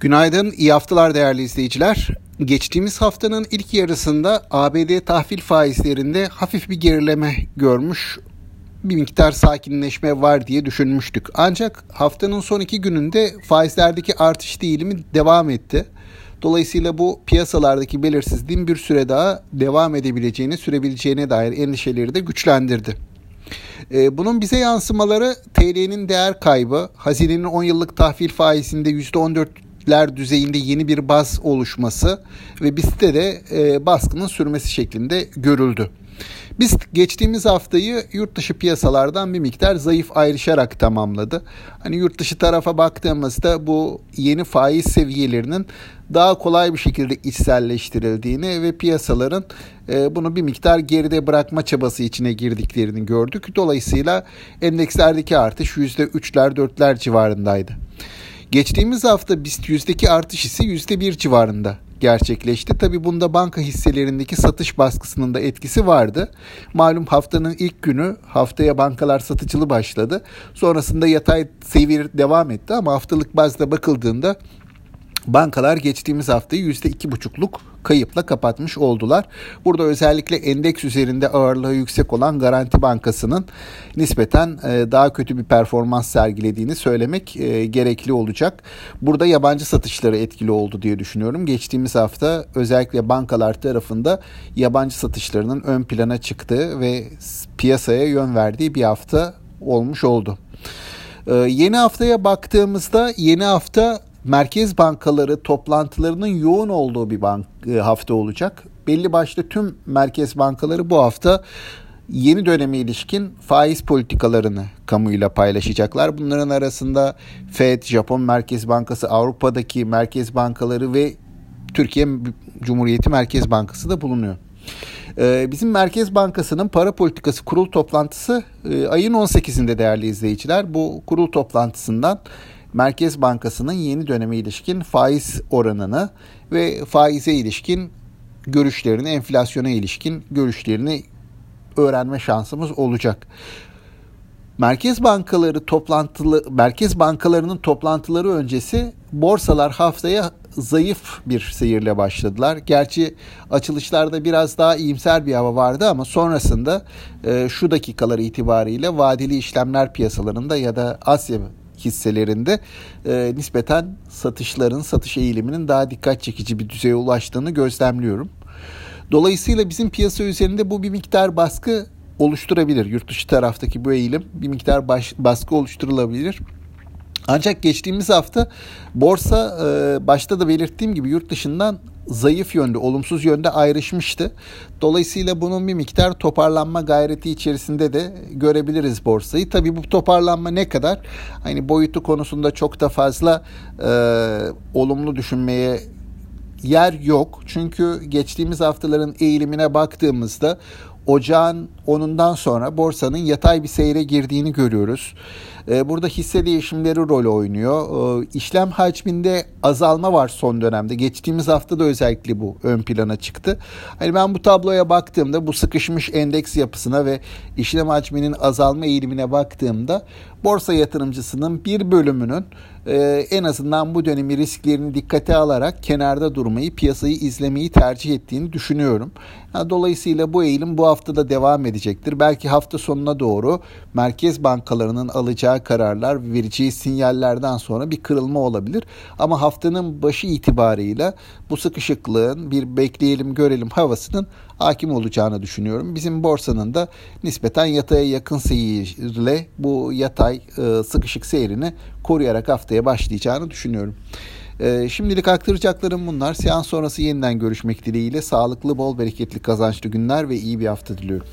Günaydın, iyi haftalar değerli izleyiciler. Geçtiğimiz haftanın ilk yarısında ABD tahvil faizlerinde hafif bir gerileme görmüş, bir miktar sakinleşme var diye düşünmüştük. Ancak haftanın son iki gününde faizlerdeki artış değilimi devam etti. Dolayısıyla bu piyasalardaki belirsizliğin bir süre daha devam edebileceğini, sürebileceğine dair endişeleri de güçlendirdi. Ee, bunun bize yansımaları TL'nin değer kaybı, hazinenin 10 yıllık tahvil faizinde %14 ler düzeyinde yeni bir baz oluşması ve BIST'te de e, baskının sürmesi şeklinde görüldü. Biz geçtiğimiz haftayı yurt dışı piyasalardan bir miktar zayıf ayrışarak tamamladı. Hani yurt dışı tarafa baktığımızda bu yeni faiz seviyelerinin daha kolay bir şekilde içselleştirildiğini ve piyasaların e, bunu bir miktar geride bırakma çabası içine girdiklerini gördük. Dolayısıyla endekslerdeki artış %3'ler 4'ler civarındaydı. Geçtiğimiz hafta BIST yüzdeki artış ise %1 civarında gerçekleşti. Tabi bunda banka hisselerindeki satış baskısının da etkisi vardı. Malum haftanın ilk günü haftaya bankalar satıcılı başladı. Sonrasında yatay seyir devam etti ama haftalık bazda bakıldığında bankalar geçtiğimiz haftayı %2,5'luk kayıpla kapatmış oldular. Burada özellikle endeks üzerinde ağırlığı yüksek olan Garanti Bankası'nın nispeten e, daha kötü bir performans sergilediğini söylemek e, gerekli olacak. Burada yabancı satışları etkili oldu diye düşünüyorum. Geçtiğimiz hafta özellikle bankalar tarafında yabancı satışlarının ön plana çıktığı ve piyasaya yön verdiği bir hafta olmuş oldu. Ee, yeni haftaya baktığımızda yeni hafta merkez bankaları toplantılarının yoğun olduğu bir bank, e, hafta olacak. Belli başlı tüm merkez bankaları bu hafta yeni döneme ilişkin faiz politikalarını kamuyla paylaşacaklar. Bunların arasında Fed, Japon Merkez Bankası, Avrupa'daki merkez bankaları ve Türkiye Cumhuriyeti Merkez Bankası da bulunuyor. E, bizim Merkez Bankası'nın para politikası kurul toplantısı e, ayın 18'inde değerli izleyiciler. Bu kurul toplantısından Merkez Bankası'nın yeni döneme ilişkin faiz oranını ve faize ilişkin görüşlerini, enflasyona ilişkin görüşlerini öğrenme şansımız olacak. Merkez bankaları toplantılı merkez bankalarının toplantıları öncesi borsalar haftaya zayıf bir seyirle başladılar. Gerçi açılışlarda biraz daha iyimser bir hava vardı ama sonrasında e, şu dakikalar itibariyle vadeli işlemler piyasalarında ya da Asya hisselerinde e, nispeten satışların, satış eğiliminin daha dikkat çekici bir düzeye ulaştığını gözlemliyorum. Dolayısıyla bizim piyasa üzerinde bu bir miktar baskı oluşturabilir. Yurt dışı taraftaki bu eğilim bir miktar baş, baskı oluşturulabilir. Ancak geçtiğimiz hafta borsa e, başta da belirttiğim gibi yurt dışından zayıf yönde, olumsuz yönde ayrışmıştı. Dolayısıyla bunun bir miktar toparlanma gayreti içerisinde de görebiliriz borsayı. Tabii bu toparlanma ne kadar? Hani boyutu konusunda çok da fazla e, olumlu düşünmeye yer yok. Çünkü geçtiğimiz haftaların eğilimine baktığımızda ocağın 10'undan sonra borsanın yatay bir seyre girdiğini görüyoruz. Ee, burada hisse değişimleri rol oynuyor. Ee, işlem hacminde azalma var son dönemde. Geçtiğimiz hafta da özellikle bu ön plana çıktı. Hani ben bu tabloya baktığımda bu sıkışmış endeks yapısına ve işlem hacminin azalma eğilimine baktığımda borsa yatırımcısının bir bölümünün e, en azından bu dönemi risklerini dikkate alarak kenarda durmayı, piyasayı izlemeyi tercih ettiğini düşünüyorum. dolayısıyla bu eğilim bu haftada devam edecektir. Belki hafta sonuna doğru merkez bankalarının alacağı kararlar, vereceği sinyallerden sonra bir kırılma olabilir. Ama haftanın başı itibarıyla bu sıkışıklığın bir bekleyelim görelim havasının hakim olacağını düşünüyorum. Bizim borsanın da nispeten yataya yakın seyirle bu yatay e, sıkışık seyrini koruyarak haftaya başlayacağını düşünüyorum. E, şimdilik aktaracaklarım bunlar. Seans sonrası yeniden görüşmek dileğiyle sağlıklı, bol bereketli, kazançlı günler ve iyi bir hafta diliyorum.